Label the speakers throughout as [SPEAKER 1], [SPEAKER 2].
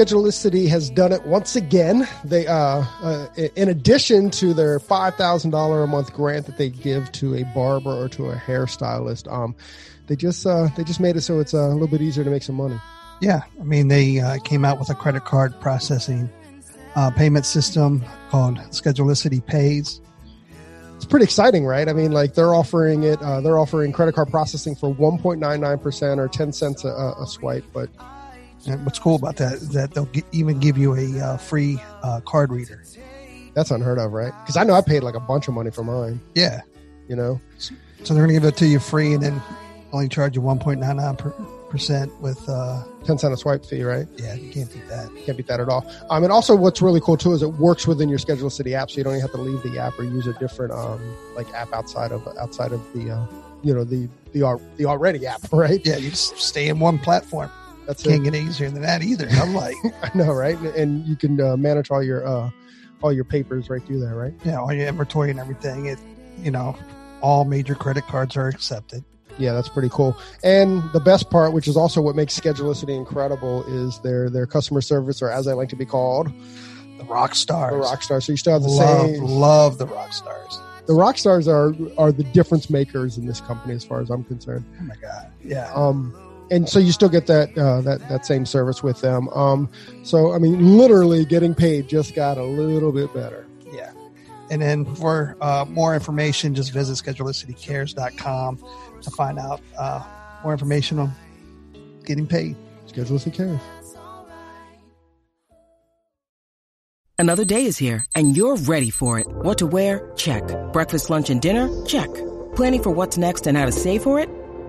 [SPEAKER 1] Schedulicity has done it once again. They, uh, uh, in addition to their five thousand dollar a month grant that they give to a barber or to a hairstylist, um, they just uh, they just made it so it's uh, a little bit easier to make some money.
[SPEAKER 2] Yeah, I mean they uh, came out with a credit card processing uh, payment system called Schedulicity Pays.
[SPEAKER 1] It's pretty exciting, right? I mean, like they're offering it. Uh, they're offering credit card processing for one point nine nine percent or ten cents a, a swipe, but
[SPEAKER 2] and what's cool about that is that they'll get, even give you a uh, free uh, card reader.
[SPEAKER 1] That's unheard of, right? Because I know I paid like a bunch of money for mine.
[SPEAKER 2] Yeah.
[SPEAKER 1] You know?
[SPEAKER 2] So they're going to give it to you free and then only charge you 1.99% with uh,
[SPEAKER 1] 10 cent a swipe fee, right?
[SPEAKER 2] Yeah, you can't beat that.
[SPEAKER 1] Can't beat that at all. Um, and also, what's really cool too is it works within your Schedulicity app, so you don't even have to leave the app or use a different um, like app outside of outside of the uh, you know the the the already app, right?
[SPEAKER 2] Yeah, you just stay in one platform.
[SPEAKER 1] That's
[SPEAKER 2] Can't
[SPEAKER 1] it.
[SPEAKER 2] get easier than that either. I'm like,
[SPEAKER 1] I know, right? And you can uh, manage all your uh, all your papers right through there, right?
[SPEAKER 2] yeah, all your inventory and everything. It, you know, all major credit cards are accepted.
[SPEAKER 1] Yeah, that's pretty cool. And the best part, which is also what makes Schedulicity incredible, is their their customer service, or as I like to be called,
[SPEAKER 2] The rock stars.
[SPEAKER 1] the rock stars. So you still have the
[SPEAKER 2] love,
[SPEAKER 1] same.
[SPEAKER 2] love the rock stars.
[SPEAKER 1] The rock stars are are the difference makers in this company, as far as I'm concerned.
[SPEAKER 2] Oh my god. Yeah.
[SPEAKER 1] Um, and so you still get that uh, that that same service with them. Um, so I mean, literally getting paid just got a little bit better.
[SPEAKER 2] Yeah. And then for uh, more information, just visit schedulicitycares.com to find out uh, more information on getting paid.
[SPEAKER 1] Schedulicity cares.
[SPEAKER 3] Another day is here, and you're ready for it. What to wear? Check. Breakfast, lunch, and dinner? Check. Planning for what's next and how to save for it?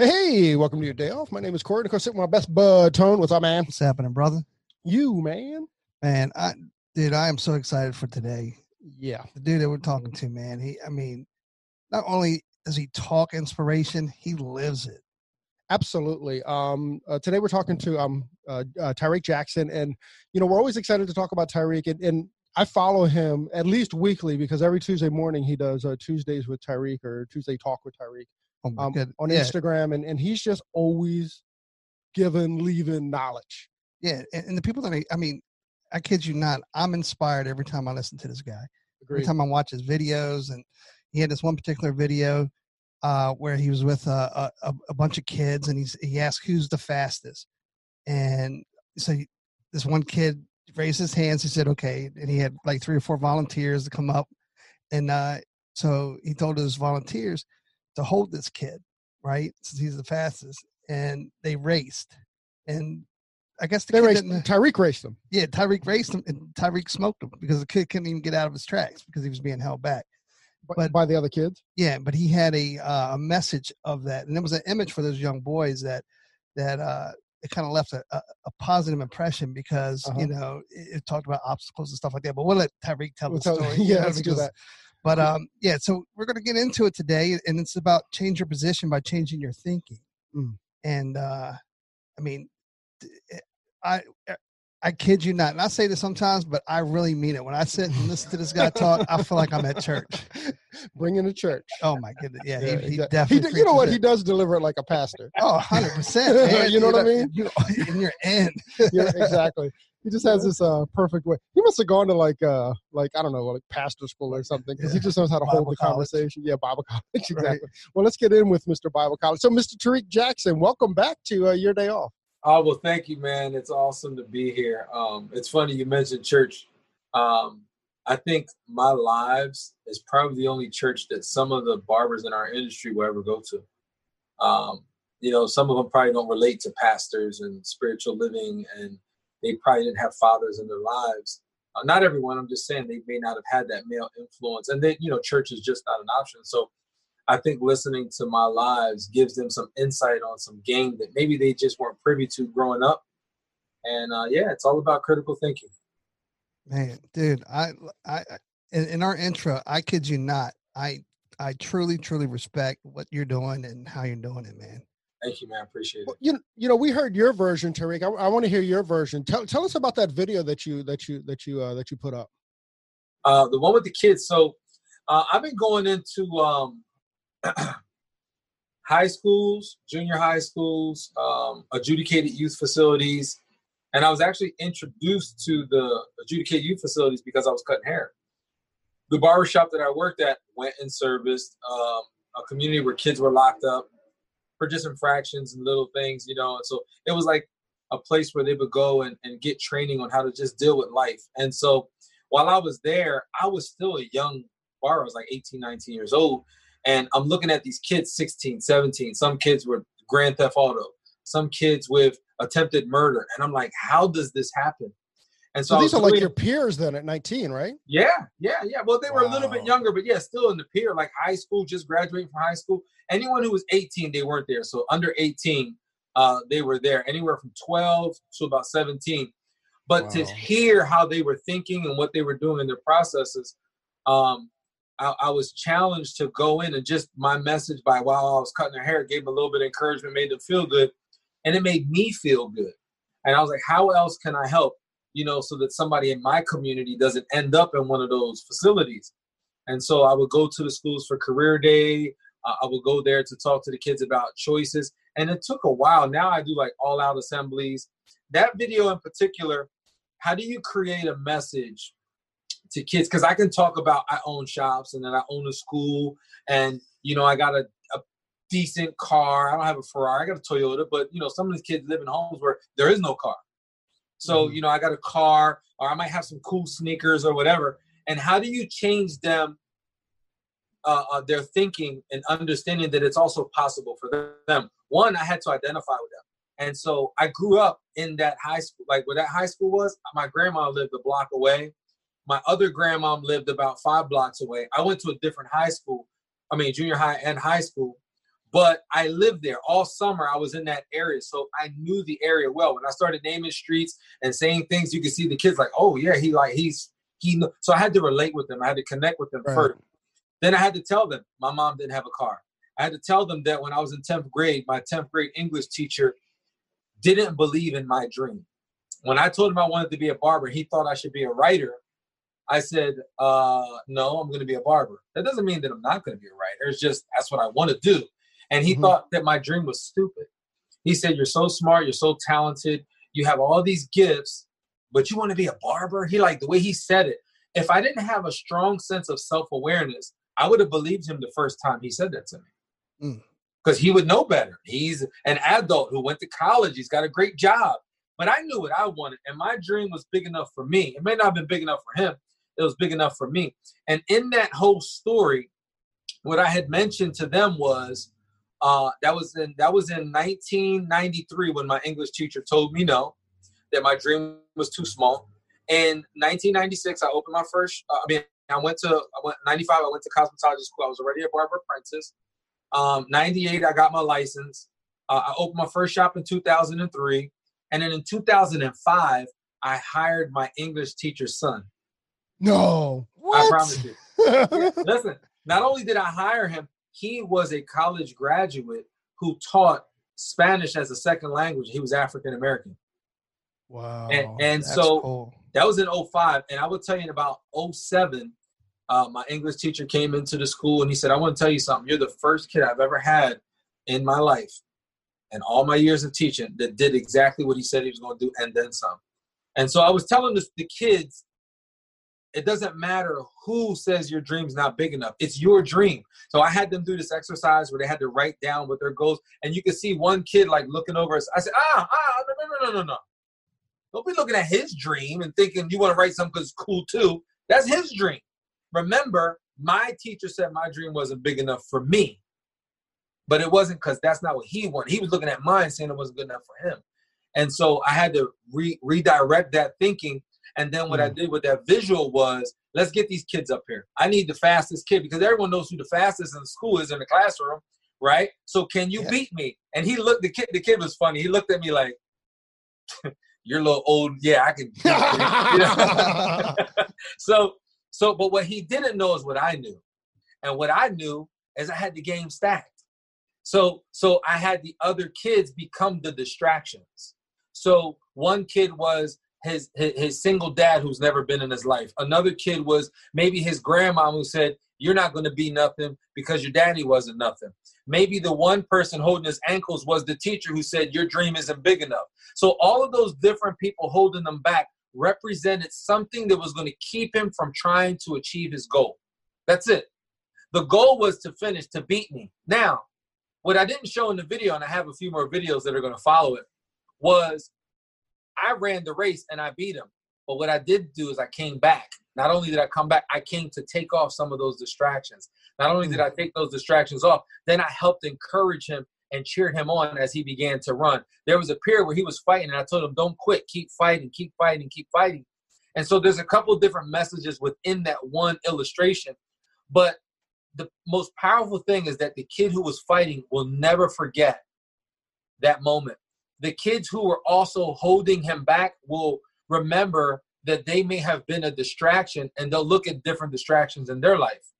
[SPEAKER 1] Hey, welcome to your day off. My name is Corey. Of course, sit with my best bud Tone. What's up, man?
[SPEAKER 2] What's happening, brother?
[SPEAKER 1] You, man.
[SPEAKER 2] Man, I dude, I am so excited for today.
[SPEAKER 1] Yeah.
[SPEAKER 2] The dude that we're talking to, man, he I mean, not only does he talk inspiration, he lives it.
[SPEAKER 1] Absolutely. Um, uh, today we're talking to um, uh, uh, Tyreek Jackson, and you know we're always excited to talk about Tyreek, and, and I follow him at least weekly because every Tuesday morning he does uh, Tuesdays with Tyreek or Tuesday Talk with Tyreek
[SPEAKER 2] Oh
[SPEAKER 1] um, on
[SPEAKER 2] yeah,
[SPEAKER 1] Instagram, and, and he's just always giving, leaving knowledge.
[SPEAKER 2] yeah. And, and the people that I, I mean, I kid you not, I'm inspired every time I listen to this guy. every time I watch his videos. And he had this one particular video uh, where he was with a, a, a bunch of kids, and he's he asked who's the fastest, and so he, this one kid raised his hands. He said, "Okay," and he had like three or four volunteers to come up, and uh, so he told his volunteers to hold this kid, right, since he's the fastest, and they raced, and I guess the
[SPEAKER 1] They
[SPEAKER 2] kid
[SPEAKER 1] raced, Tyreek raced him.
[SPEAKER 2] yeah, Tyreek raced him, and Tyreek smoked him because the kid couldn't even get out of his tracks because he was being held back.
[SPEAKER 1] But,
[SPEAKER 2] But-
[SPEAKER 1] by the other kids.
[SPEAKER 2] Yeah, but he had a uh, a message of that, and it was an image for those young boys that that uh, it kind of left a, a, a positive impression because
[SPEAKER 1] Uh-huh.
[SPEAKER 2] you know it, it talked about obstacles and stuff like that. But we'll let Tyreek tell
[SPEAKER 1] We'll
[SPEAKER 2] the
[SPEAKER 1] tell-
[SPEAKER 2] story. you
[SPEAKER 1] yeah,
[SPEAKER 2] know,
[SPEAKER 1] let's do that.
[SPEAKER 2] But um, yeah, so we're going to get into it today, and it's about change your position by changing your thinking.
[SPEAKER 1] Mm.
[SPEAKER 2] And uh, I mean, eh, I I kid you not, and I say this sometimes, but I really mean it. When I sit and listen to this guy talk, I feel like I'm at church.
[SPEAKER 1] Bring in the church.
[SPEAKER 2] Oh my goodness, yeah,
[SPEAKER 1] Yeah,
[SPEAKER 2] he, he.
[SPEAKER 1] He
[SPEAKER 2] definitely.
[SPEAKER 1] d- you know what?
[SPEAKER 2] preaches
[SPEAKER 1] He does deliver it like a pastor.
[SPEAKER 2] Oh, 100 percent.
[SPEAKER 1] You know what I mean?
[SPEAKER 2] You, in your end.
[SPEAKER 1] yeah, exactly. He just has this uh, perfect way. He must have gone to like uh like I don't know like pastor school or something because he just knows how to hold the
[SPEAKER 2] college.
[SPEAKER 1] conversation. Yeah, Bible college exactly. Well, let's get in with Mr. Bible College. So, Mr. Tariq Jackson, welcome back to uh, your day off.
[SPEAKER 4] Oh well, thank you, man. It's awesome to be here. Um, it's funny you mentioned church. Um, I think my lives is probably the only church that some of the barbers in our industry will ever go to. Um, you know, some of them probably don't relate to pastors and spiritual living, and they probably didn't have fathers in their lives. Uh, not everyone. I'm just saying they may not have had that male influence, and then you know, church is just not an option. So I think listening to my lives gives them some insight on some game that maybe they just weren't privy to growing up. And uh, yeah, it's all about critical thinking.
[SPEAKER 2] Man, dude, I, I, in, in our intro, I kid you not, I, I truly, truly respect what you're doing and how you're doing it, man.
[SPEAKER 4] Thank you, man. Appreciate it. Well,
[SPEAKER 1] you, you know, we heard your version, Tariq. I, I want to hear your version. Tell, tell us about that video that you that you that you uh, that you put up.
[SPEAKER 4] Uh, the one with the kids. So, uh, I've been going into um, high schools, junior high schools, um, adjudicated youth facilities, and I was actually introduced to the adjudicated youth facilities because I was cutting hair. The barbershop that I worked at went and serviced um, a community where kids were locked up for just infractions and little things, you know. And so it was like a place where they would go and, and get training on how to just deal with life. And so while I was there, I was still a young barber. I was like 18, 19 years old. And I'm looking at these kids, 16, 17. Some kids were Grand Theft Auto, some kids with attempted murder. And I'm like, how does this happen?
[SPEAKER 1] And so, so these are like your peers then at 19, right?
[SPEAKER 4] Yeah, yeah, yeah. Well, they were wow. a little bit younger, but yeah, still in the peer, like high school, just graduating from high school. Anyone who was 18, they weren't there. So under 18, uh, they were there, anywhere from 12 to about 17. But wow. to hear how they were thinking and what they were doing in their processes, um, I, I, was challenged to go in and just my message by while I was cutting their hair gave them a little bit of encouragement, made them feel good, and it made me feel good. And I was like, how else can I help? You know, so that somebody in my community doesn't end up in one of those facilities. And so I would go to the schools for career day. Uh, I would go there to talk to the kids about choices. And it took a while. Now I do like all out assemblies. That video in particular, how do you create a message to kids because I can talk about I own shops and then I own a school and you know I got a, a decent car. I don't have a Ferrari. I got a Toyota, but you know some of these kids live in homes where there is no car. So mm-hmm. you know I got a car or I might have some cool sneakers or whatever. And how do you change them? Uh, uh, their thinking and understanding that it's also possible for them. One, I had to identify with them. And so I grew up in that high school, like where that high school was. My grandma lived a block away. My other grandma lived about five blocks away. I went to a different high school, I mean, junior high and high school, but I lived there all summer. I was in that area, so I knew the area well. When I started naming streets and saying things, you could see the kids like, oh yeah, he like he's he. So I had to relate with them. I had to connect with them right. first. Then I had to tell them my mom didn't have a car. I had to tell them that when I was in 10th grade, my 10th grade English teacher didn't believe in my dream. When I told him I wanted to be a barber, he thought I should be a writer I said, uh, no, I'm going to be a barber. That doesn't mean that I'm not going to be a writer. It's just that's what I want to do. And he mm-hmm. thought that my dream was stupid. He said, You're so smart, you're so talented, you have all these gifts, but you want to be a barber? He like the way he said it. If I didn't have a strong sense of self awareness, I would have believed him the first time he said that to me. Because mm. he would know better. He's an adult who went to college, he's got a great job. But I knew what I wanted, and my dream was big enough for me. It may not have been big enough for him, it was big enough for me. And in that whole story, what I had mentioned to them was uh, that was in that was in 1993 when my English teacher told me no, that my dream was too small. In 1996, I opened my first. Uh, I mean, I went to I went 95. I went to cosmetology school. I was already a barber apprentice. Um, 98, I got my license. Uh, I opened my first shop in 2003, and then in 2005, I hired my English teacher's son.
[SPEAKER 1] No. What?
[SPEAKER 4] I promise you. Listen, not only did I hire him, he was a college graduate who taught Spanish as a second language. He was African American.
[SPEAKER 1] Wow.
[SPEAKER 4] And, and so cool. that was in 05. And I will tell you in about 07, uh, my English teacher came into the school and he said, I want to tell you something. You're the first kid I've ever had in my life and all my years of teaching that did exactly what he said he was going to do and then some. And so I was telling the kids it doesn't matter who says your dream's not big enough. It's your dream. So I had them do this exercise where they had to write down what their goals, and you could see one kid like looking over us. I said, ah, ah, no, no, no, no, no, no. Don't be looking at his dream and thinking you want to write something because it's cool too. That's his dream. Remember, my teacher said my dream wasn't big enough for me, but it wasn't because that's not what he wanted. He was looking at mine saying it wasn't good enough for him. And so I had to re- redirect that thinking and then what mm. I did with that visual was, let's get these kids up here. I need the fastest kid because everyone knows who the fastest in the school is in the classroom, right? So can you yeah. beat me? And he looked. The kid. The kid was funny. He looked at me like, you're a little old. Yeah, I can. You know? so, so, but what he didn't know is what I knew, and what I knew is I had the game stacked. So, so I had the other kids become the distractions. So one kid was his, his, his single dad who's never been in his life. Another kid was maybe his grandma who said, "You're not going to be nothing because your daddy wasn't nothing." Maybe the one person holding his ankles was the teacher who said, Your dream isn't big enough. So all of those different people holding them back represented something that was going to keep him from trying to achieve his goal. That's it. The goal was to finish, to beat me. Now, what I didn't show in the video, and I have a few more videos that are going to follow it, was I ran the race and I beat him. But what I did do is I came back. Not only did I come back, I came to take off some of those distractions. Not only did mm. I take those distractions off, then I helped encourage him and cheered him on as he began to run. There was a period where he was fighting, and I told him, Don't quit, keep fighting, keep fighting, keep fighting. And so there's a couple different messages within that one illustration. But the most powerful thing is that the kid who was fighting will never forget that moment. The kids who were also holding him back will remember that they may have been a distraction and they'll look at different distractions in their life.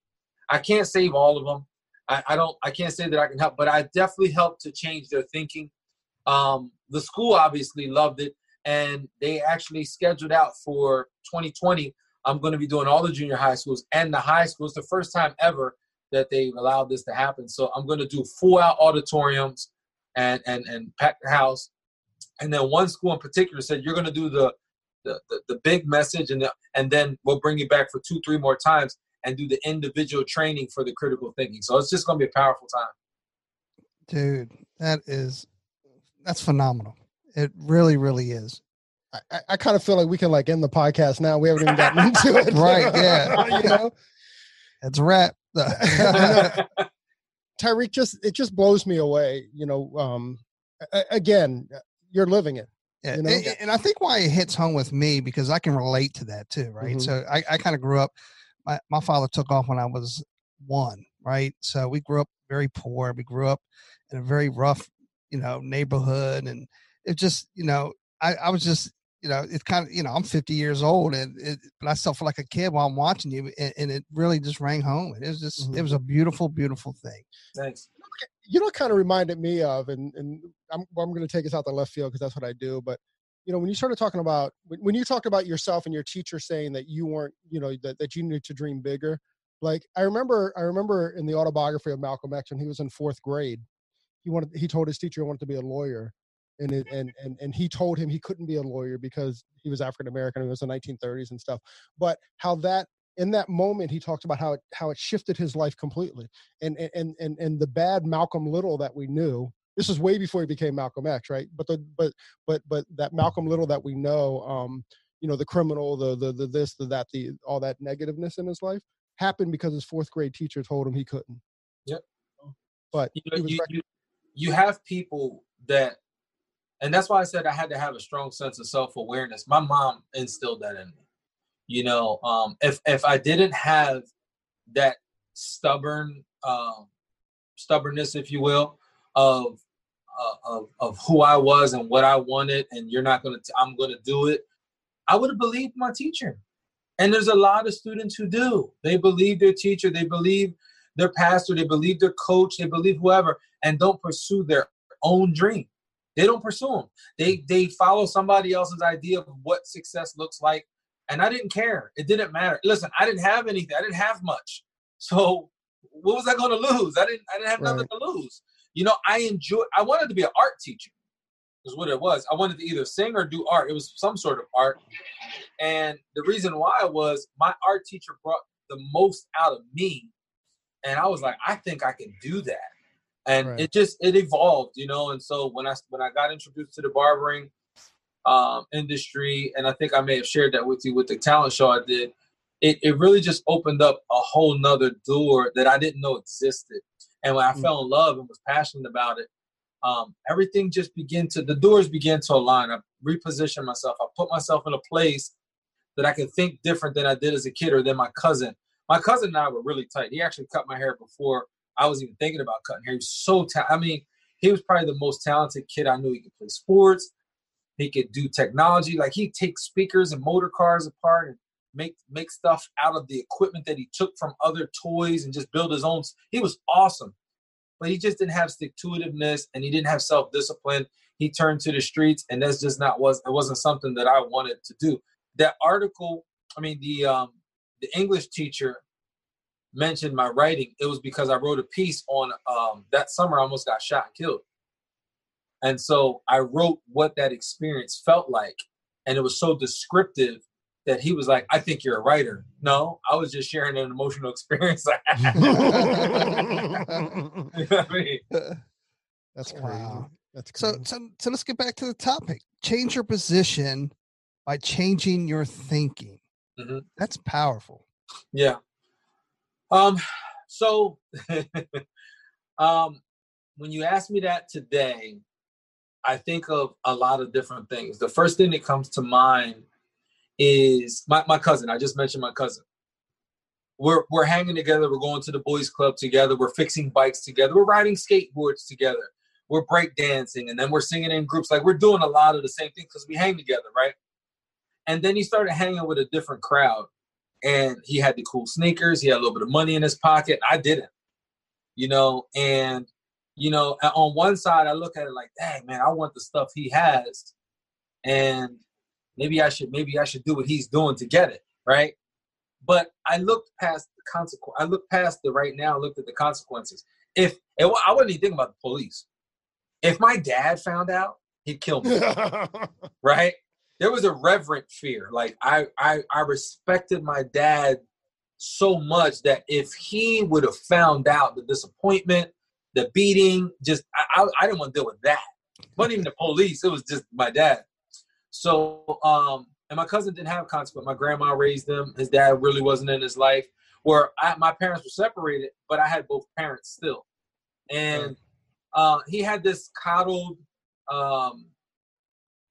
[SPEAKER 4] I can't save all of them. I, I don't. I can't say that I can help, but I definitely helped to change their thinking. Um, the school obviously loved it, and they actually scheduled out for 2020. I'm going to be doing all the junior high schools and the high schools. The first time ever that they've allowed this to happen. So I'm going to do full out auditoriums and and and pack the house. And then one school in particular said you're going to do the the, the, the big message and the, and then we'll bring you back for two three more times and do the individual training for the critical thinking. So it's just going to be a powerful time.
[SPEAKER 2] Dude, that is that's phenomenal. It really, really is.
[SPEAKER 1] I, I kind of feel like we can like end the podcast now. We haven't even gotten into it.
[SPEAKER 2] right. Yeah. you know, it's a wrap.
[SPEAKER 1] Tyreek just, it just blows me away. You know, um, again, you're living it.
[SPEAKER 2] Yeah,
[SPEAKER 1] you know?
[SPEAKER 2] and, and, I think why it hits home with me because I can relate to that too, right? Mm-hmm. So I, I kind of grew up my, my father took off when I was one, right? So we grew up very poor. We grew up in a very rough, you know, neighborhood. And it just, you know, I, I was just, you know, it's kind of, you know, I'm 50 years old and it, but I still feel like a kid while I'm watching you. And, and it really just rang home. It was just, mm-hmm. it was a beautiful, beautiful thing.
[SPEAKER 4] Thanks.
[SPEAKER 1] You know, it kind of reminded me of, and, and I'm, well, I'm going to take us out the left field because that's what I do. But you know when you started talking about when you talked about yourself and your teacher saying that you weren't you know that, that you needed to dream bigger like i remember i remember in the autobiography of malcolm x when he was in fourth grade he wanted he told his teacher he wanted to be a lawyer and it, and and and he told him he couldn't be a lawyer because he was african american it was the 1930s and stuff but how that in that moment he talked about how it how it shifted his life completely and and and and the bad malcolm little that we knew this is way before he became Malcolm X, right? But the but but but that Malcolm Little that we know, um, you know, the criminal, the the the this, the that, the all that negativeness in his life happened because his fourth grade teacher told him he couldn't.
[SPEAKER 4] Yep.
[SPEAKER 1] But
[SPEAKER 4] you, know, you, you, you have people that, and that's why I said I had to have a strong sense of self awareness. My mom instilled that in me. You know, um, if if I didn't have that stubborn um, stubbornness, if you will, of uh, of, of who I was and what I wanted, and you're not gonna, t- I'm gonna do it. I would have believed my teacher. And there's a lot of students who do. They believe their teacher, they believe their pastor, they believe their coach, they believe whoever, and don't pursue their own dream. They don't pursue them. They hmm. they follow somebody else's idea of what success looks like. And I didn't care. It didn't matter. Listen, I didn't have anything. I didn't have much. So what was I going to lose? I didn't. I didn't have right. nothing to lose you know, I enjoyed I wanted to be an art teacher. Is what it was. I wanted to either sing or do art. It was some sort of art, and the reason why was my art teacher brought the most out of me, and I was like, I think I can do that, and right. it just it evolved, you know. And so when I when I got introduced to the barbering um, industry, and I think I may have shared that with you with the talent show I did. It, it really just opened up a whole nother door that I didn't know existed. And when I mm-hmm. fell in love and was passionate about it, um, everything just began to the doors began to align. I repositioned myself. I put myself in a place that I could think different than I did as a kid or than my cousin. My cousin and I were really tight. He actually cut my hair before I was even thinking about cutting hair. He was so ta- I mean, he was probably the most talented kid I knew. He could play sports. He could do technology. Like he takes speakers and motor cars apart and make make stuff out of the equipment that he took from other toys and just build his own. He was awesome, but he just didn't have stick to itiveness and he didn't have self discipline. He turned to the streets, and that's just not was it wasn't something that I wanted to do. That article, I mean the um, the English teacher mentioned my writing. It was because I wrote a piece on um, that summer. I almost got shot and killed, and so I wrote what that experience felt like, and it was so descriptive that he was like, I think you're a writer. No, I was just sharing an emotional experience I had. you
[SPEAKER 1] know I mean? That's crazy. Wow. That's
[SPEAKER 2] crazy. So, so, so let's get back to the topic. Change your position by changing your thinking. Mm-hmm. That's powerful.
[SPEAKER 4] Yeah. Um. So, um, when you ask me that today, I think of a lot of different things. The first thing that comes to mind is my, my cousin. I just mentioned my cousin. We're we're hanging together. We're going to the boys' club together. We're fixing bikes together. We're riding skateboards together. We're break dancing, and then we're singing in groups. Like we're doing a lot of the same thing because we hang together, right? And then he started hanging with a different crowd, and he had the cool sneakers. He had a little bit of money in his pocket. I didn't, you know. And you know, on one side, I look at it like, dang man, I want the stuff he has, and maybe I should maybe I should do what he's doing to get it, right? But I looked past the consequence. I looked past the right now. Looked at the consequences. If it, I wasn't even thinking about the police. If my dad found out, he'd kill me, right? There was a reverent fear. Like I, I, I respected my dad so much that if he would have found out the disappointment, the beating, just I, I, I didn't want to deal with that. It wasn't even the police. It was just my dad. So, um, and my cousin didn't have consequence. My grandma raised him. His dad really wasn't in his life. Where I, my parents were separated, but I had both parents still. And uh, he had this coddled um,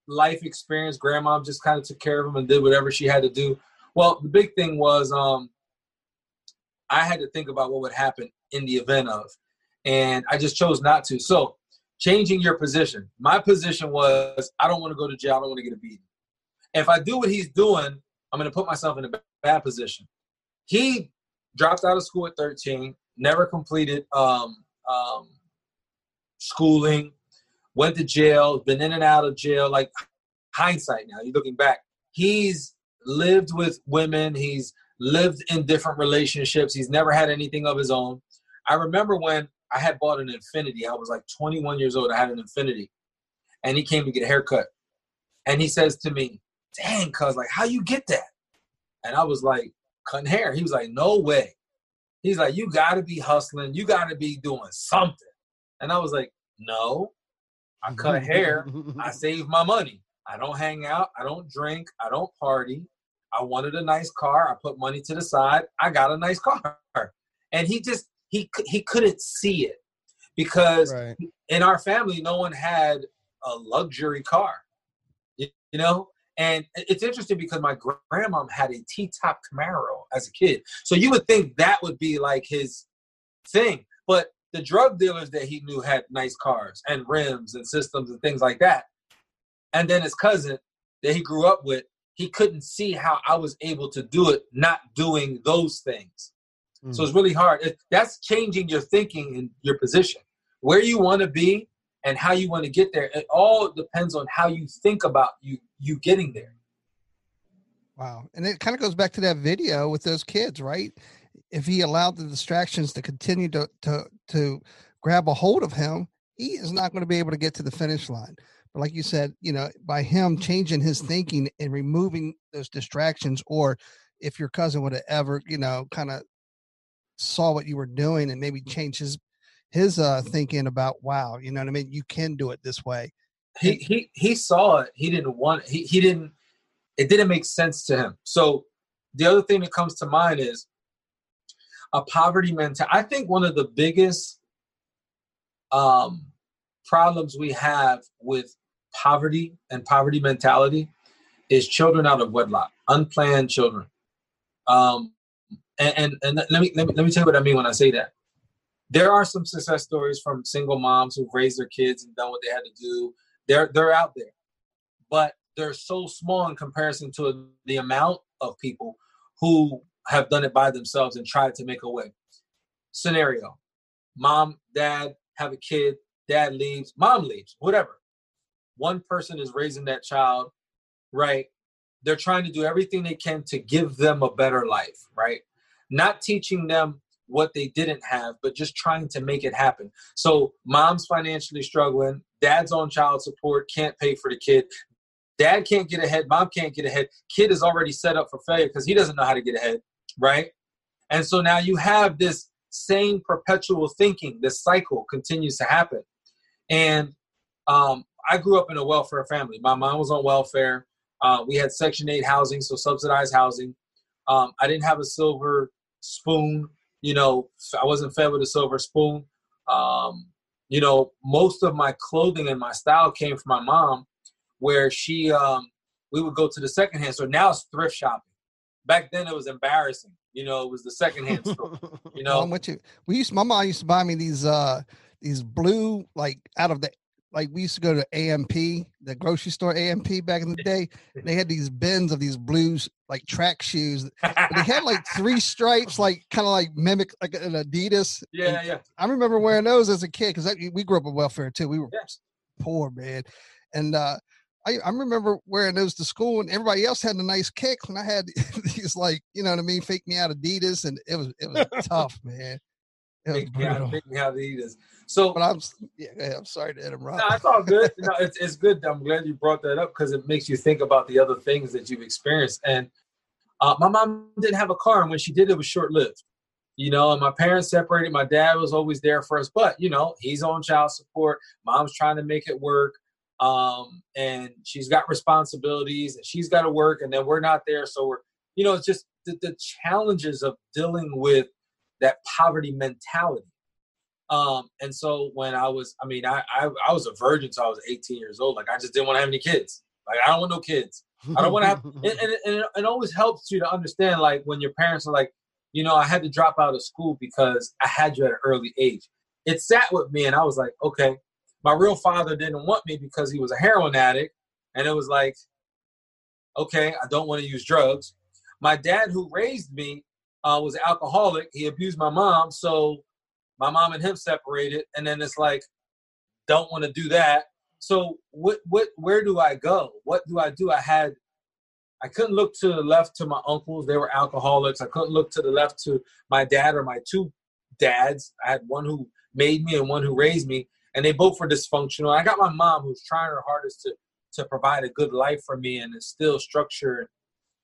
[SPEAKER 4] life experience. Grandma just kind of took care of him and did whatever she had to do. Well, the big thing was um, I had to think about what would happen in the event of, and I just chose not to. So changing your position. My position was I don't want to go to jail. I don't want to get a beating. If I do what he's doing, I'm going to put myself in a bad position. He dropped out of school at 13, never completed um, um, schooling, went to jail, been in and out of jail. Like hindsight now, you're looking back. He's lived with women. He's lived in different relationships. He's never had anything of his own. I remember when I had bought an Infiniti. I was like 21 years old. I had an Infiniti, and he came to get a haircut, and he says to me, "Dang, cuz like how you get that?" And I was like, "Cutting hair." He was like, "No way." He's like, "You got to be hustling. You got to be doing something." And I was like, "No, I cut hair. I save my money. I don't hang out. I don't drink. I don't party. I wanted a nice car. I put money to the side. I got a nice car." And he just he he couldn't see it because right. in our family no one had a luxury car you, you know and it's interesting because my grandma had a T-top Camaro as a kid so you would think that would be like his thing but the drug dealers that he knew had nice cars and rims and systems and things like that and then his cousin that he grew up with he couldn't see how I was able to do it not doing those things Mm. So it's really hard. It, that's changing your thinking and your position, where you want to be and how you want to get there. It all depends on how you think about you you getting there.
[SPEAKER 2] Wow, and it kind of goes back to that video with those kids, right? If he allowed the distractions to continue to to to grab a hold of him, he is not going to be able to get to the finish line. But like you said, you know, by him changing his thinking and removing those distractions, or if your cousin would have ever, you know, kind of saw what you were doing and maybe change his his uh thinking about wow you know what i mean? You can do it this way.
[SPEAKER 4] He he he saw it. He didn't want he, he didn't it didn't make sense to him. So the other thing that comes to mind is a poverty mentality i think one of the biggest um problems we have with poverty and poverty mentality is children out of wedlock unplanned children um and, and, and let me let me let me tell you what I mean when I say that. There are some success stories from single moms who've raised their kids and done what they had to do. They're they're out there, but they're so small in comparison to the amount of people who have done it by themselves and tried to make a way. Scenario mom, dad have a kid, dad leaves, mom leaves, whatever. One person is raising that child, right? They're trying to do everything they can to give them a better life, right? Not teaching them what they didn't have, but just trying to make it happen. So mom's financially struggling, dad's on child support, can't pay for the kid. Dad can't get ahead, mom can't get ahead. Kid is already set up for failure because he doesn't know how to get ahead, right? And so now you have this same perpetual thinking, this cycle continues to happen. And um, I grew up in a welfare family. My mom was on welfare. Uh, we had Section 8 housing, so subsidized housing. Um, I didn't have a silver spoon. You know, I wasn't fed with a silver spoon. Um, you know, most of my clothing and my style came from my mom, where she, um, we would go to the secondhand store. Now it's thrift shopping. Back then it was embarrassing. You know, it was the secondhand store. You know,
[SPEAKER 2] I'm with you. We used my mom used to buy me these uh these blue like out of the like we used to go to A&P, the grocery store A&P back in the day. They had these bins of these blues like track shoes. they had like three stripes, like kind of like mimic like an Adidas.
[SPEAKER 4] Yeah, and yeah.
[SPEAKER 2] I remember wearing those as a kid because we grew up in welfare too. We were yes. poor, man, and uh, I, I remember wearing those to school, and everybody else had a nice kick, and I had these like you know what I mean, fake me out Adidas, and it was it was tough, man.
[SPEAKER 4] It was fake me out Adidas. So,
[SPEAKER 2] but I'm yeah, I'm sorry to interrupt.
[SPEAKER 4] No, it's all good. no, it's it's good. I'm glad you brought that up because it makes you think about the other things that you've experienced. And uh, my mom didn't have a car, and when she did, it was short lived. You know, and my parents separated. My dad was always there for us, but you know, he's on child support. Mom's trying to make it work um, and she's got responsibilities and she's got to work and then we're not there. So we're you know it's just the, the challenges of dealing with that poverty mentality. Um, and so when i was i mean I, I, I was a virgin so i was 18 years old. Like i just didn't want to have any kids. Like i don't want no kids. I don't want to have and, and, and it, it always helps you to understand like when your parents are like you know i had to drop out of school because i had you at an early age. It sat with me and i was like okay my real father didn't want me because he was a heroin addict. And it was like, okay, I don't want to use drugs. My dad, who raised me, uh, was alcoholic. He abused my mom. So my mom and him separated. And then it's like, don't want to do that. So what, what, where do I go? What do I do? I had, I couldn't look to the left to my uncles. They were alcoholics. I couldn't look to the left to my dad or my two dads. I had one who made me and one who raised me and they both were dysfunctional. I got my mom who's trying her hardest to to provide a good life for me and instill structure,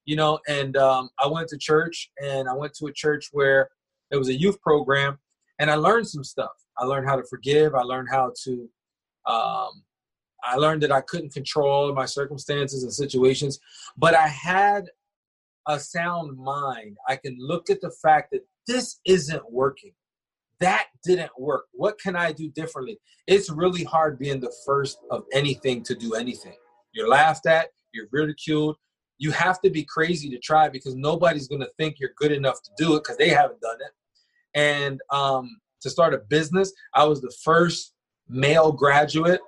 [SPEAKER 4] you know. And um, I went to church, and I went to a church where it was a youth program, and I learned some stuff. I learned how to forgive. I learned how to. Um, I learned that I couldn't control my circumstances and situations, but I had a sound mind. I can look at the fact that this isn't working that didn't work. What can I do differently? It's really hard being the first of anything to do anything. You're laughed at, you're ridiculed. You have to be crazy to try because nobody's going to think you're good enough to do it because they haven't done it. And um, to start a business, I was the first male graduate.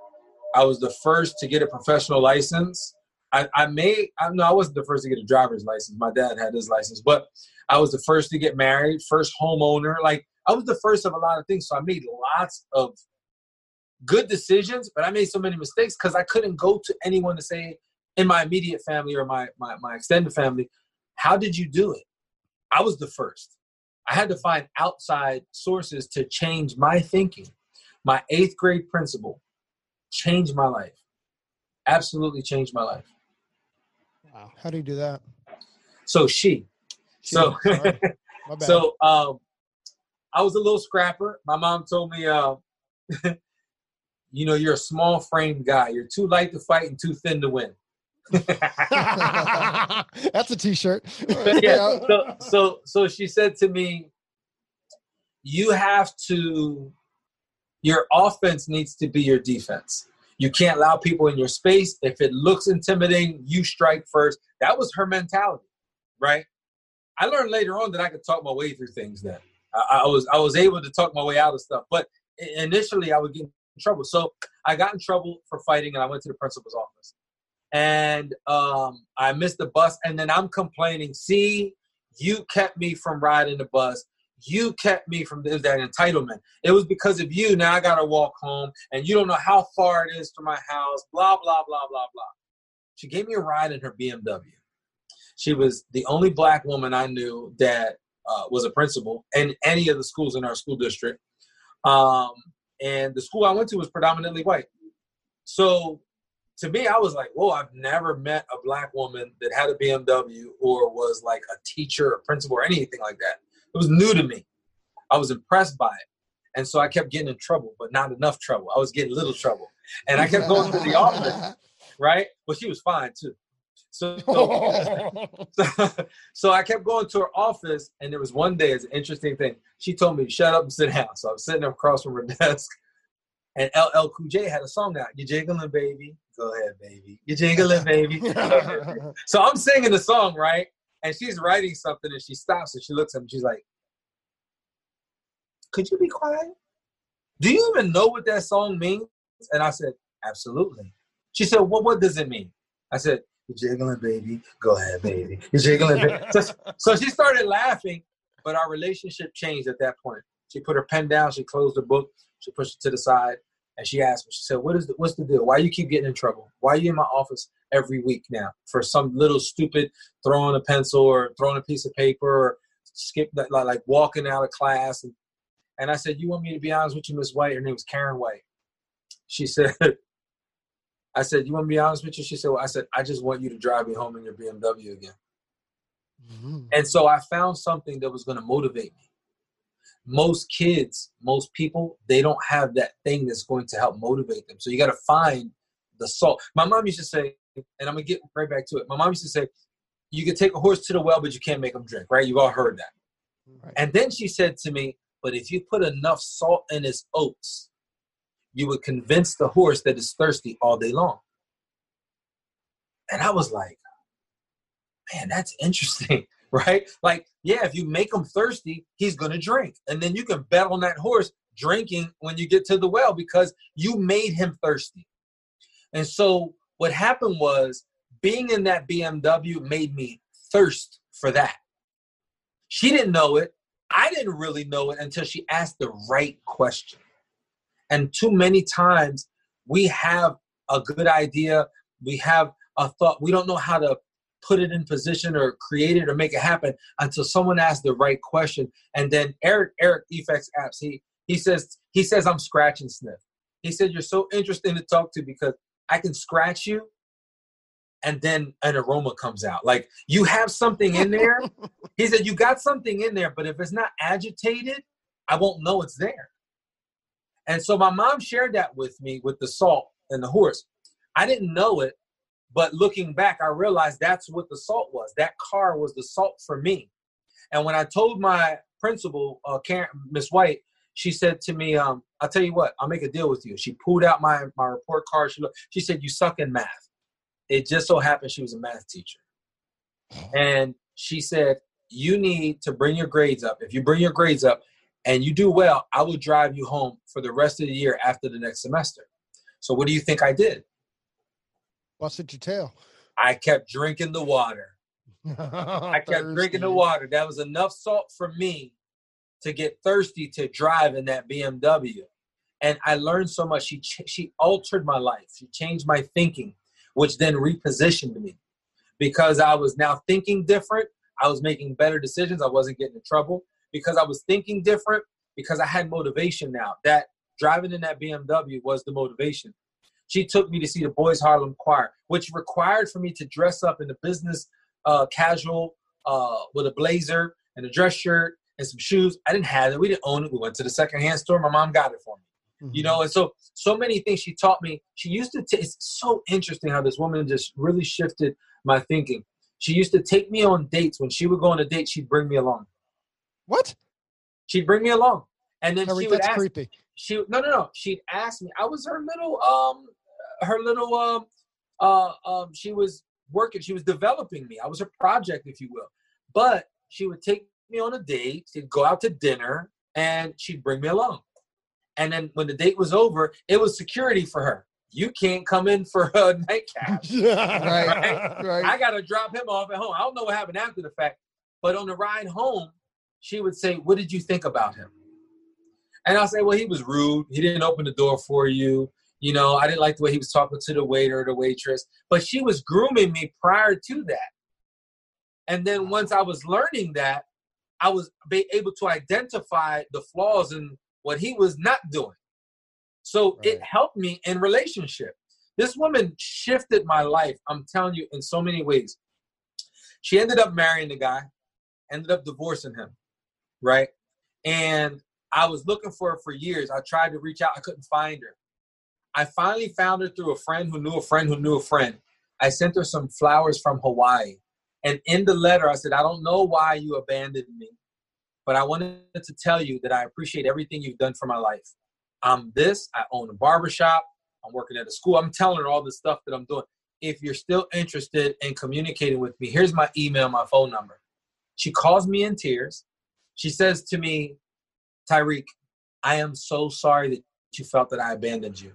[SPEAKER 4] I was the first to get a professional license. I, I may, I no, I wasn't the first to get a driver's license. My dad had his license, but I was the first to get married, first homeowner. Like I was the first of a lot of things. So I made lots of good decisions, but I made so many mistakes because I couldn't go to anyone to say in my immediate family or my, my, my extended family, how did you do it? I was the first. I had to find outside sources to change my thinking. My eighth grade principal changed my life. Absolutely changed my life.
[SPEAKER 1] Wow. How do you do that?
[SPEAKER 4] So she. she so so um I was a little scrapper. My mom told me, uh, you know, you're a small frame guy. You're too light to fight and too thin to win.
[SPEAKER 1] That's a t-shirt.
[SPEAKER 4] yeah. So, so, so she said to me, you have to, your offense needs to be your defense. You can't allow people in your space. If it looks intimidating, you strike first. That was her mentality, right? I learned later on that I could talk my way through things then. I, I was I was able to talk my way out of stuff, but initially I would get in trouble. So I got in trouble for fighting, and I went to the principal's office. and um, I missed the bus, and then I'm complaining. See, you kept me from riding the bus. You kept me from that entitlement. It was because of you. Now I gotta walk home, and you don't know how far it is to my house. Blah blah blah blah blah. She gave me a ride in her BMW. She was the only black woman I knew that uh, was a principal in any of the schools in our school district. Um, and the school I went to was predominantly white. So to me, I was like, whoa, I've never met a black woman that had a BMW or was like a teacher or principal or anything like that. It was new to me. I was impressed by it. And so I kept getting in trouble, but not enough trouble. I was getting little trouble. And I kept going to the office, right? But she was fine too. So, so, so, I kept going to her office, and there was one day, it's an interesting thing. She told me, shut up and sit down. So I was sitting across from her desk, and LL Cool J had a song out. You're jiggling, baby. Go ahead, baby. You're jiggling, baby. so I'm singing the song, right? And she's writing something, and she stops and she looks at me. She's like, "Could you be quiet? Do you even know what that song means?" And I said, "Absolutely." She said, "Well, what does it mean?" I said, "You're jiggling, baby. Go ahead, baby. You're jiggling." Baby. So, so she started laughing, but our relationship changed at that point. She put her pen down. She closed the book. She pushed it to the side. And she asked me, she said, What is the, what's the deal? Why you keep getting in trouble? Why are you in my office every week now for some little stupid throwing a pencil or throwing a piece of paper or skip that like, like walking out of class? And, and I said, You want me to be honest with you, Miss White? Her name was Karen White. She said, I said, You want to be honest with you? She said, Well, I said, I just want you to drive me home in your BMW again. Mm-hmm. And so I found something that was going to motivate me most kids, most people, they don't have that thing that's going to help motivate them. So you got to find the salt. My mom used to say, and I'm gonna get right back to it. My mom used to say, you can take a horse to the well, but you can't make them drink, right? You've all heard that. Right. And then she said to me, but if you put enough salt in his oats, you would convince the horse that it's thirsty all day long. And I was like, man, that's interesting. right? Like, yeah, if you make him thirsty, he's going to drink. And then you can bet on that horse drinking when you get to the well because you made him thirsty. And so what happened was being in that BMW made me thirst for that. She didn't know it. I didn't really know it until she asked the right question. And too many times we have a good idea, we have a thought, we don't know how to put it in position or create it or make it happen until someone asks the right question. And then Eric, Eric Effects Apps, he he says he says I'm scratch and sniff. He said you're so interesting to talk to because I can scratch you and then an aroma comes out. Like you have something in there. he said you got something in there, but if it's not agitated, I won't know it's there. And so my mom shared that with me with the salt and the horse. I didn't know it but looking back, I realized that's what the salt was. That car was the salt for me. And when I told my principal, uh, Karen, Miss White, she said to me, um, "I'll tell you what, I'll make a deal with you." She pulled out my my report card. She looked, she said, "You suck in math." It just so happened she was a math teacher, and she said, "You need to bring your grades up. If you bring your grades up and you do well, I will drive you home for the rest of the year after the next semester." So what do you think I did?
[SPEAKER 1] Busted your tail.
[SPEAKER 4] I kept drinking the water. I kept drinking the water. That was enough salt for me to get thirsty to drive in that BMW. And I learned so much. She she altered my life. She changed my thinking, which then repositioned me because I was now thinking different. I was making better decisions. I wasn't getting in trouble because I was thinking different because I had motivation now. That driving in that BMW was the motivation. She took me to see the Boys Harlem Choir, which required for me to dress up in the business uh, casual uh, with a blazer and a dress shirt and some shoes. I didn't have it. We didn't own it. We went to the secondhand store. My mom got it for me. Mm-hmm. You know, and so so many things she taught me. She used to. T- it's so interesting how this woman just really shifted my thinking. She used to take me on dates. When she would go on a date, she'd bring me along.
[SPEAKER 1] What?
[SPEAKER 4] She'd bring me along, and then she would
[SPEAKER 1] that's
[SPEAKER 4] ask.
[SPEAKER 1] creepy.
[SPEAKER 4] She no no no. She'd ask me. I was her little um her little um uh um she was working she was developing me i was her project if you will but she would take me on a date she'd go out to dinner and she'd bring me along and then when the date was over it was security for her you can't come in for a nightcap.
[SPEAKER 2] Right, right.
[SPEAKER 4] I got to drop him off at home. I don't know what happened after the fact, but on the ride home, she would say, What did you think about him? And I'll say, Well, he was rude. He didn't open the door for you. You know, I didn't like the way he was talking to the waiter or the waitress, but she was grooming me prior to that. And then once I was learning that, I was able to identify the flaws in what he was not doing. So right. it helped me in relationship. This woman shifted my life, I'm telling you, in so many ways. She ended up marrying the guy, ended up divorcing him, right? And I was looking for her for years. I tried to reach out, I couldn't find her. I finally found her through a friend who knew a friend who knew a friend. I sent her some flowers from Hawaii. And in the letter, I said, I don't know why you abandoned me, but I wanted to tell you that I appreciate everything you've done for my life. I'm this, I own a barbershop, I'm working at a school. I'm telling her all the stuff that I'm doing. If you're still interested in communicating with me, here's my email, my phone number. She calls me in tears. She says to me, Tyreek, I am so sorry that you felt that I abandoned you.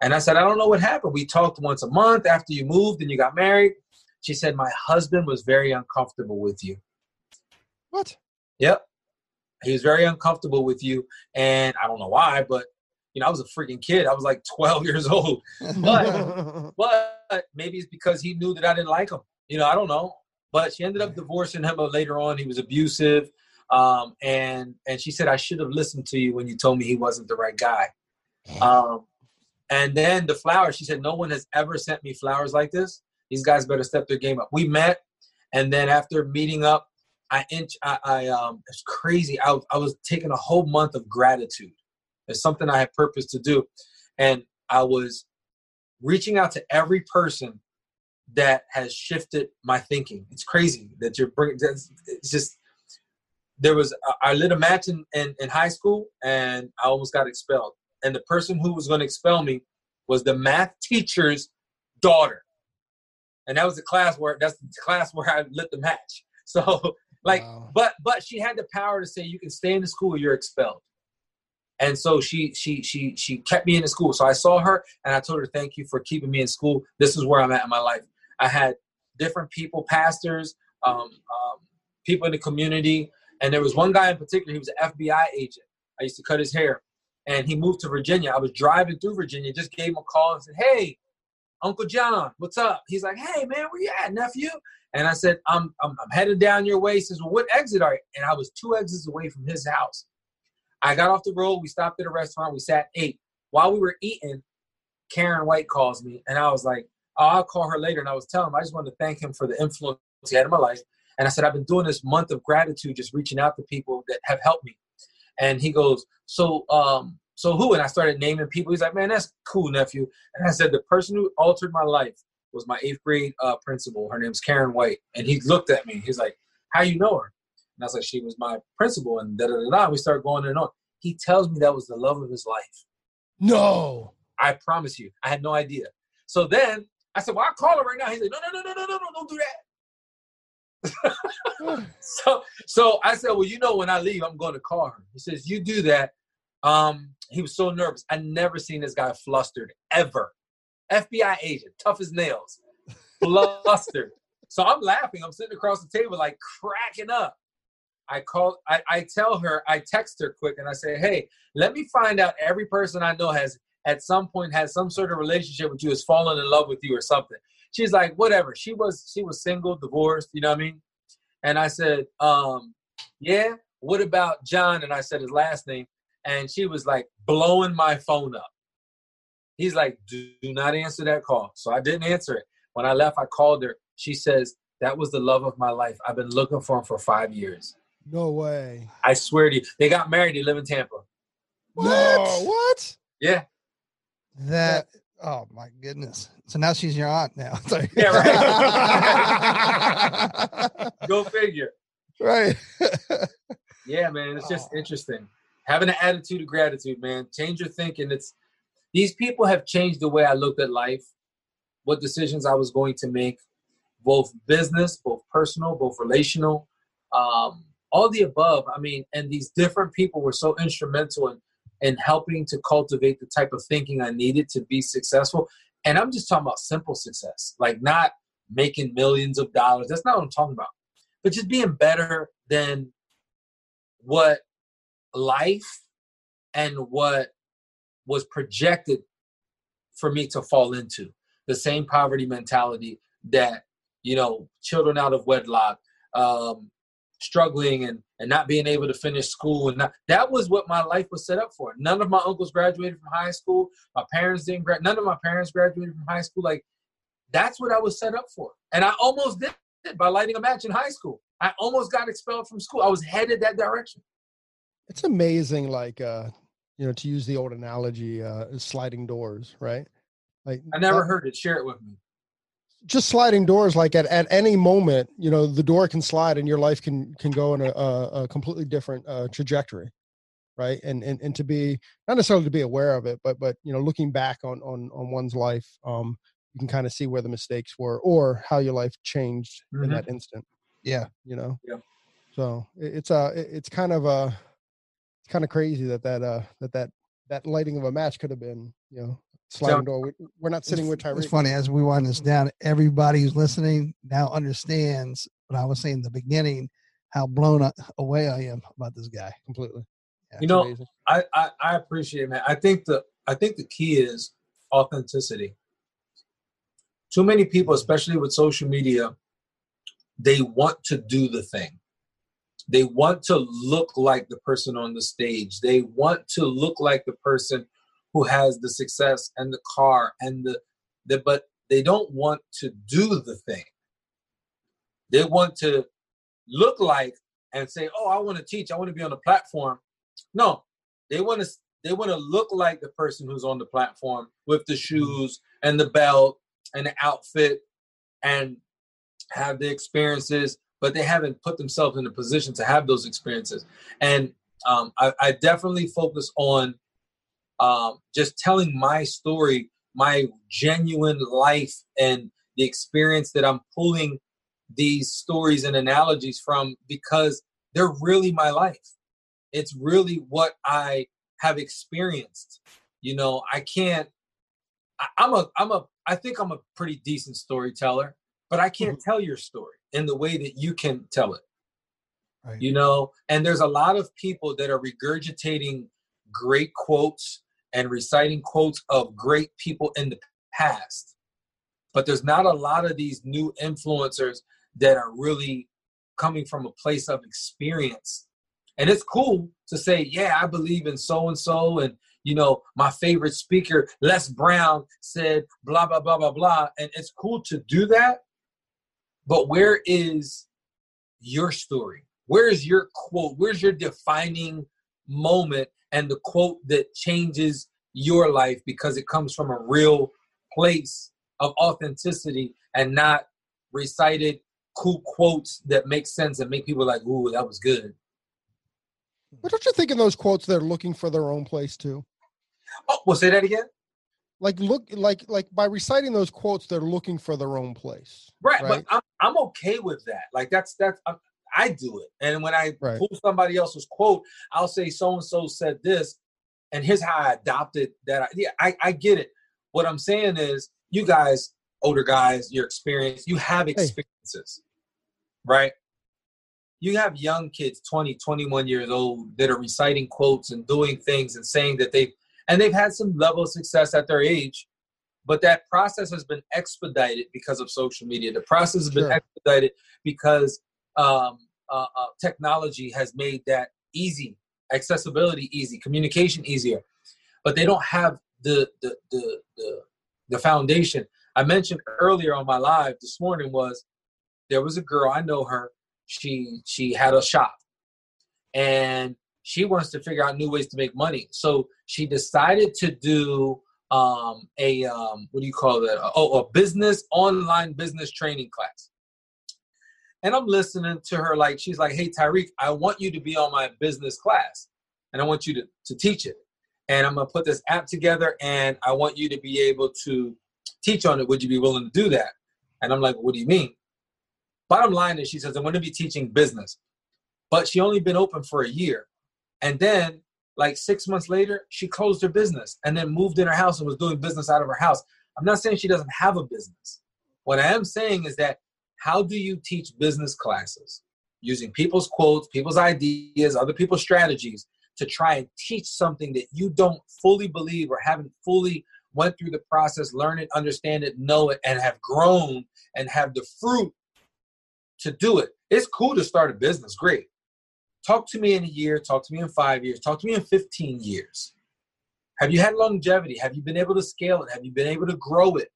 [SPEAKER 4] And I said, I don't know what happened. We talked once a month after you moved and you got married. She said, My husband was very uncomfortable with you.
[SPEAKER 1] What?
[SPEAKER 4] Yep. He was very uncomfortable with you. And I don't know why, but you know, I was a freaking kid. I was like 12 years old. But but maybe it's because he knew that I didn't like him. You know, I don't know. But she ended up divorcing him later on. He was abusive. Um, and and she said, I should have listened to you when you told me he wasn't the right guy. Um, and then the flowers, she said, no one has ever sent me flowers like this. These guys better step their game up. We met, and then after meeting up, I inch. I, I um, it's crazy. I, I was taking a whole month of gratitude. It's something I had purpose to do, and I was reaching out to every person that has shifted my thinking. It's crazy that you're bringing. It's just there was I lit a match in, in, in high school, and I almost got expelled. And the person who was going to expel me was the math teacher's daughter and that was the class where that's the class where I lit the match. So like, wow. but but she had the power to say you can stay in the school, you're expelled. And so she she she she kept me in the school. So I saw her and I told her thank you for keeping me in school. This is where I'm at in my life. I had different people, pastors, um, um, people in the community, and there was one guy in particular. He was an FBI agent. I used to cut his hair, and he moved to Virginia. I was driving through Virginia, just gave him a call and said, "Hey, Uncle John, what's up? He's like, hey man, where you at, nephew? And I said, I'm, I'm, I'm headed down your way. He says, well, what exit are you? And I was two exits away from his house. I got off the road. We stopped at a restaurant. We sat ate. While we were eating, Karen White calls me, and I was like, oh, I'll call her later. And I was telling him I just wanted to thank him for the influence he had in my life. And I said, I've been doing this month of gratitude, just reaching out to people that have helped me. And he goes, so um, so who? And I started naming people. He's like, man, that's cool, nephew. And I said, the person who altered my life was my eighth grade uh, principal. Her name's Karen White. And he looked at me. He's like, how you know her? And I was like, she was my principal. And da da da da. We started going and on. He tells me that was the love of his life.
[SPEAKER 1] No.
[SPEAKER 4] I promise you. I had no idea. So then I said, well, I'll call her right now. He's like, no, no, no, no, no, no, no, don't do that. so so I said, well, you know, when I leave, I'm going to call her. He says, you do that. Um, he was so nervous. I never seen this guy flustered ever. FBI agent, tough as nails, flustered. so I'm laughing. I'm sitting across the table, like cracking up. I call. I, I tell her. I text her quick, and I say, "Hey, let me find out every person I know has at some point had some sort of relationship with you, has fallen in love with you, or something." She's like, "Whatever." She was she was single, divorced. You know what I mean? And I said, um, "Yeah." What about John? And I said his last name and she was like blowing my phone up. He's like, do not answer that call. So I didn't answer it. When I left, I called her. She says, that was the love of my life. I've been looking for him for five years.
[SPEAKER 1] No way.
[SPEAKER 4] I swear to you. They got married. They live in Tampa.
[SPEAKER 1] What? No, what?
[SPEAKER 4] Yeah.
[SPEAKER 2] That, oh my goodness. So now she's your aunt now.
[SPEAKER 4] yeah, right. Go figure.
[SPEAKER 2] Right.
[SPEAKER 4] yeah, man. It's just oh. interesting having an attitude of gratitude, man. Change your thinking. It's these people have changed the way I looked at life, what decisions I was going to make, both business, both personal, both relational, um, all the above. I mean, and these different people were so instrumental in and helping to cultivate the type of thinking I needed to be successful. And I'm just talking about simple success, like not making millions of dollars. That's not what I'm talking about. But just being better than what life and what was projected for me to fall into. The same poverty mentality that, you know, children out of wedlock, um, struggling and, and not being able to finish school and not, that was what my life was set up for. None of my uncles graduated from high school. My parents didn't grad none of my parents graduated from high school. Like that's what i was set up for. And i almost did it by lighting a match in high school. I almost got expelled from school. I was headed that direction.
[SPEAKER 1] It's amazing like uh you know to use the old analogy uh sliding doors right?
[SPEAKER 4] Like i never that, heard it. Share it with me
[SPEAKER 1] just sliding doors like at, at any moment you know the door can slide and your life can can go in a, a, a completely different uh, trajectory right? And, and and to be not necessarily to be aware of it but but you know looking back on on on one's life um you can kind of see where the mistakes were or how your life changed mm-hmm. in that instant.
[SPEAKER 2] Yeah
[SPEAKER 1] you know?
[SPEAKER 4] Yeah.
[SPEAKER 1] So it, it's uh it's kind of uh it's kind of crazy that that uh that that that lighting of a match could have been you know sliding door. We're not sitting with Tyreek.
[SPEAKER 2] It's funny as we wind this down. Everybody who's listening now understands what I was saying in the beginning. How blown away I am about this guy.
[SPEAKER 1] Completely.
[SPEAKER 4] Yeah, you know, I, I I appreciate it, man. I think the I think the key is authenticity. Too many people, especially with social media, they want to do the thing. They want to look like the person on the stage. They want to look like the person who has the success and the car and the, the but they don't want to do the thing. They want to look like and say, "Oh, I want to teach. I want to be on the platform." No, they want to they want to look like the person who's on the platform with the shoes and the belt and the outfit and have the experiences, but they haven't put themselves in a position to have those experiences. And um, I, I definitely focus on um, just telling my story, my genuine life, and the experience that I'm pulling these stories and analogies from because they're really my life. It's really what I have experienced. You know, I can't. I, I'm a. I'm a. I think I'm a pretty decent storyteller, but I can't mm-hmm. tell your story in the way that you can tell it. Right. You know, and there's a lot of people that are regurgitating great quotes and reciting quotes of great people in the past. But there's not a lot of these new influencers that are really coming from a place of experience. And it's cool to say, yeah, I believe in so and so. And, you know, my favorite speaker, Les Brown, said blah, blah, blah, blah, blah. And it's cool to do that. But where is your story? Where is your quote? Where's your defining moment and the quote that changes your life because it comes from a real place of authenticity and not recited cool quotes that make sense and make people like, ooh, that was good.
[SPEAKER 1] But don't you think in those quotes they're looking for their own place too?
[SPEAKER 4] Oh, well, say that again.
[SPEAKER 1] Like look, like like by reciting those quotes, they're looking for their own place.
[SPEAKER 4] Right, right? but I'm I'm okay with that. Like that's that's I'm, I do it. And when I right. pull somebody else's quote, I'll say so and so said this, and here's how I adopted that. Yeah, I, I get it. What I'm saying is, you guys, older guys, your experience, you have experiences, hey. right? You have young kids, 20, 21 years old, that are reciting quotes and doing things and saying that they've, and they've had some level of success at their age, but that process has been expedited because of social media. The process has been sure. expedited because um, uh, uh, technology has made that easy, accessibility easy, communication easier, but they don't have the the the the, the foundation. I mentioned earlier on my live this morning was there was a girl I know her. She she had a shop, and she wants to figure out new ways to make money. So she decided to do um, a um, what do you call that? Oh, a business online business training class. And I'm listening to her like she's like, "Hey Tyreek, I want you to be on my business class, and I want you to to teach it. And I'm gonna put this app together, and I want you to be able to teach on it. Would you be willing to do that?" And I'm like, "What do you mean?" Bottom line is, she says, "I'm to be teaching business," but she only been open for a year, and then like six months later, she closed her business and then moved in her house and was doing business out of her house. I'm not saying she doesn't have a business. What I am saying is that how do you teach business classes using people's quotes, people's ideas, other people's strategies to try and teach something that you don't fully believe or haven't fully went through the process, learn it, understand it, know it, and have grown and have the fruit to do it. It's cool to start a business, great. Talk to me in a year, talk to me in five years, talk to me in 15 years. Have you had longevity? Have you been able to scale it? Have you been able to grow it?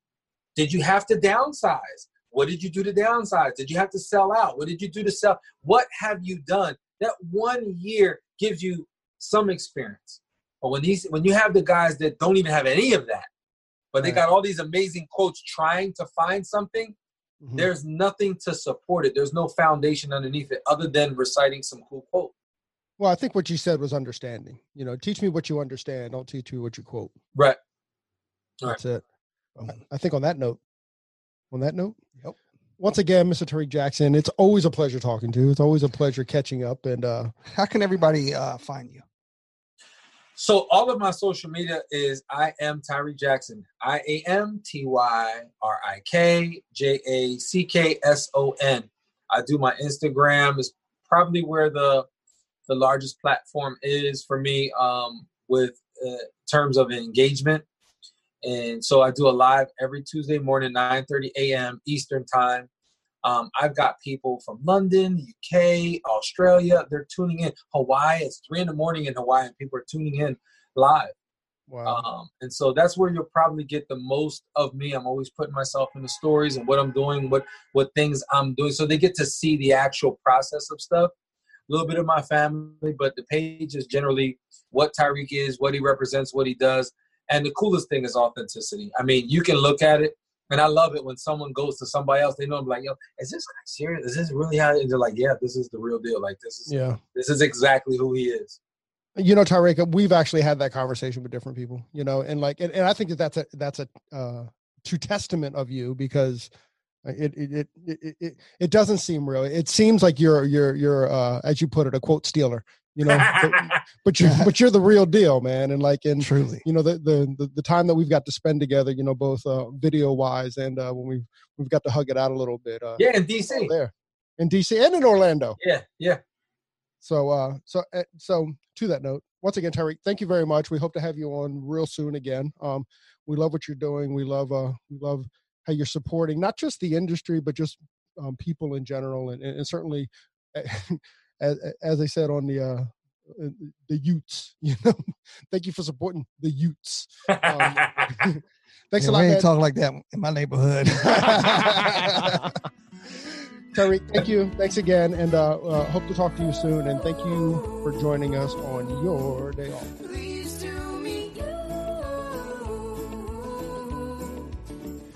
[SPEAKER 4] Did you have to downsize? What did you do to downsize? Did you have to sell out? What did you do to sell? What have you done? That one year gives you some experience. But when these when you have the guys that don't even have any of that, but they got all these amazing quotes trying to find something, mm-hmm. there's nothing to support it. There's no foundation underneath it other than reciting some cool quote.
[SPEAKER 1] Well, I think what you said was understanding. You know, teach me what you understand. Don't teach me what you quote.
[SPEAKER 4] Right.
[SPEAKER 1] That's right. it. I think on that note, on that note, yep. Once again, Mr. Tyreek Jackson, it's always a pleasure talking to you. It's always a pleasure catching up. And uh,
[SPEAKER 2] how can everybody uh, find you?
[SPEAKER 4] So all of my social media is I am Tyreek Jackson. I A M T Y R I K J A C K S O N. I do my Instagram is probably where the the largest platform is for me um, with uh, terms of engagement. And so I do a live every Tuesday morning, 9:30 a.m. Eastern time. Um, I've got people from London, UK, Australia. They're tuning in. Hawaii. It's three in the morning in Hawaii, and people are tuning in live. Wow. Um, and so that's where you'll probably get the most of me. I'm always putting myself in the stories and what I'm doing, what what things I'm doing, so they get to see the actual process of stuff. A little bit of my family, but the page is generally what Tyreek is, what he represents, what he does. And the coolest thing is authenticity. I mean, you can look at it and I love it when someone goes to somebody else. They know I'm like, yo, is this guy serious? Is this really how? And they're like, yeah, this is the real deal. Like this is yeah, this is exactly who he is.
[SPEAKER 1] You know, Tyreek, we've actually had that conversation with different people. You know, and like, and, and I think that that's a that's a uh, true testament of you because it it, it it it it doesn't seem real. It seems like you're you're you're uh, as you put it, a quote stealer you know but, but you're but you're the real deal man. And like and
[SPEAKER 2] truly.
[SPEAKER 1] you know the, the the time that we've got to spend together you know both uh video wise and uh when we've we've got to hug it out a little bit uh
[SPEAKER 4] yeah in dc
[SPEAKER 1] there. In dc and in orlando.
[SPEAKER 4] Yeah yeah.
[SPEAKER 1] So uh so uh, so to that note once again terry thank you very much. We hope to have you on real soon again. Um we love what you're doing. We love uh we love how you're supporting not just the industry but just um, people in general and, and certainly as, as I said on the uh, uh the Utes. You know, thank you for supporting the Utes. Um,
[SPEAKER 2] thanks yeah, a lot. We ain't talk like that in my neighborhood.
[SPEAKER 1] Terry, thank you. Thanks again, and uh, uh, hope to talk to you soon. And thank you for joining us on your day off.